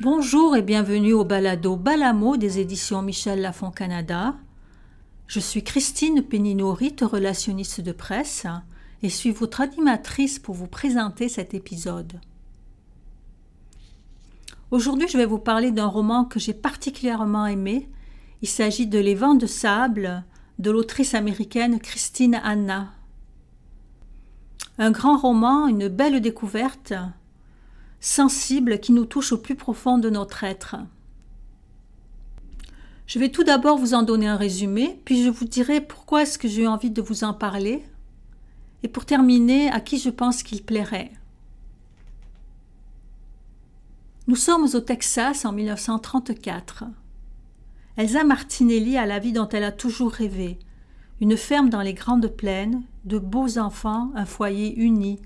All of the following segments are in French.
Bonjour et bienvenue au balado Balamo des éditions Michel Lafon Canada. Je suis Christine Péninorit, relationniste de presse, et suis votre animatrice pour vous présenter cet épisode. Aujourd'hui, je vais vous parler d'un roman que j'ai particulièrement aimé. Il s'agit de Les vents de sable de l'autrice américaine Christine Anna. Un grand roman, une belle découverte, sensible qui nous touche au plus profond de notre être. Je vais tout d'abord vous en donner un résumé, puis je vous dirai pourquoi est-ce que j'ai envie de vous en parler, et pour terminer, à qui je pense qu'il plairait. Nous sommes au Texas en 1934. Elsa Martinelli a la vie dont elle a toujours rêvé, une ferme dans les grandes plaines, de beaux enfants, un foyer uni,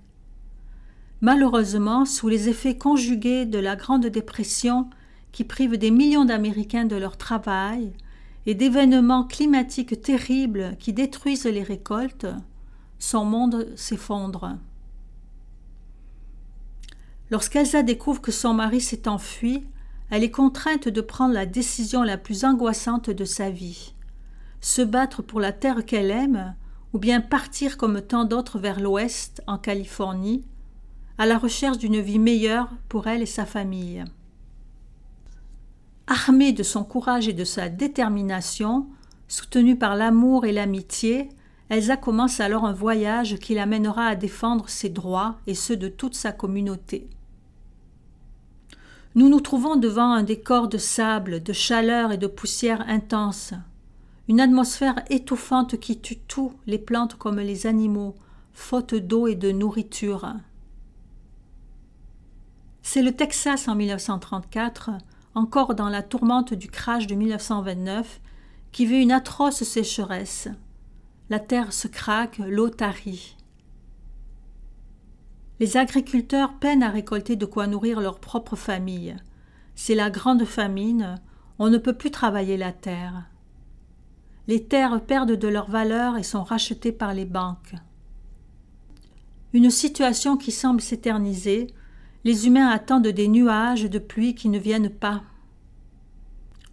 Malheureusement, sous les effets conjugués de la Grande Dépression qui prive des millions d'Américains de leur travail et d'événements climatiques terribles qui détruisent les récoltes, son monde s'effondre. Lorsqu'Elsa découvre que son mari s'est enfui, elle est contrainte de prendre la décision la plus angoissante de sa vie se battre pour la terre qu'elle aime, ou bien partir comme tant d'autres vers l'ouest, en Californie, à la recherche d'une vie meilleure pour elle et sa famille. Armée de son courage et de sa détermination, soutenue par l'amour et l'amitié, Elsa commence alors un voyage qui l'amènera à défendre ses droits et ceux de toute sa communauté. Nous nous trouvons devant un décor de sable, de chaleur et de poussière intense, une atmosphère étouffante qui tue tout, les plantes comme les animaux, faute d'eau et de nourriture. C'est le Texas en 1934, encore dans la tourmente du crash de 1929, qui vit une atroce sécheresse. La terre se craque, l'eau tarit. Les agriculteurs peinent à récolter de quoi nourrir leur propre famille. C'est la grande famine, on ne peut plus travailler la terre. Les terres perdent de leur valeur et sont rachetées par les banques. Une situation qui semble s'éterniser, les humains attendent des nuages de pluie qui ne viennent pas.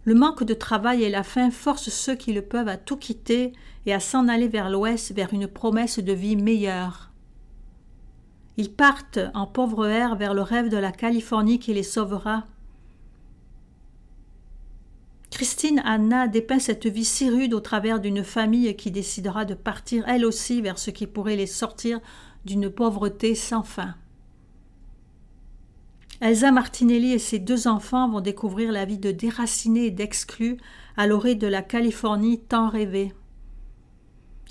Le manque de travail et la faim forcent ceux qui le peuvent à tout quitter et à s'en aller vers l'ouest, vers une promesse de vie meilleure. Ils partent en pauvre air vers le rêve de la Californie qui les sauvera. Christine Anna dépeint cette vie si rude au travers d'une famille qui décidera de partir elle aussi vers ce qui pourrait les sortir d'une pauvreté sans fin. Elsa Martinelli et ses deux enfants vont découvrir la vie de déracinés et d'exclus à l'orée de la Californie tant rêvée.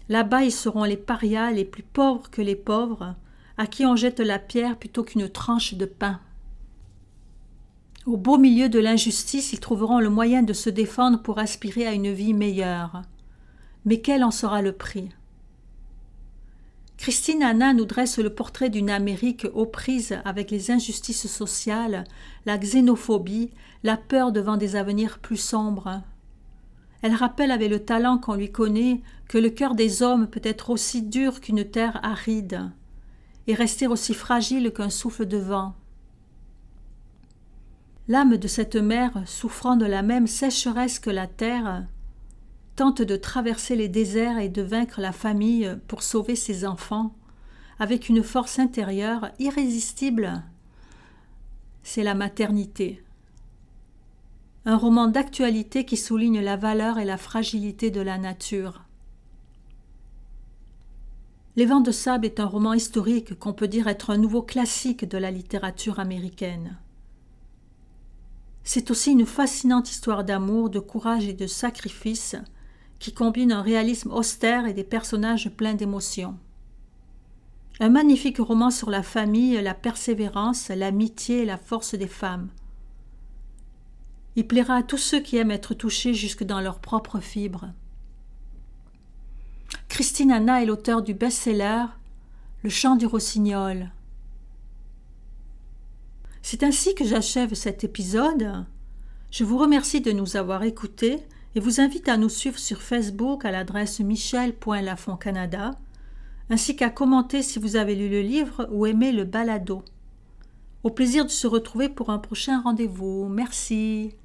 Là-bas, ils seront les parias les plus pauvres que les pauvres, à qui on jette la pierre plutôt qu'une tranche de pain. Au beau milieu de l'injustice, ils trouveront le moyen de se défendre pour aspirer à une vie meilleure. Mais quel en sera le prix? Christine Anna nous dresse le portrait d'une Amérique aux prises avec les injustices sociales, la xénophobie, la peur devant des avenirs plus sombres. Elle rappelle avec le talent qu'on lui connaît que le cœur des hommes peut être aussi dur qu'une terre aride, et rester aussi fragile qu'un souffle de vent. L'âme de cette mère, souffrant de la même sécheresse que la terre, tente de traverser les déserts et de vaincre la famille pour sauver ses enfants, avec une force intérieure irrésistible. C'est la maternité. Un roman d'actualité qui souligne la valeur et la fragilité de la nature. Les vents de sable est un roman historique qu'on peut dire être un nouveau classique de la littérature américaine. C'est aussi une fascinante histoire d'amour, de courage et de sacrifice qui combine un réalisme austère et des personnages pleins d'émotions. Un magnifique roman sur la famille, la persévérance, l'amitié et la force des femmes. Il plaira à tous ceux qui aiment être touchés jusque dans leurs propres fibres. Christine Anna est l'auteur du best-seller Le chant du rossignol. C'est ainsi que j'achève cet épisode. Je vous remercie de nous avoir écoutés et vous invite à nous suivre sur Facebook à l'adresse michel.lafontcanada, ainsi qu'à commenter si vous avez lu le livre ou aimé le balado. Au plaisir de se retrouver pour un prochain rendez-vous. Merci.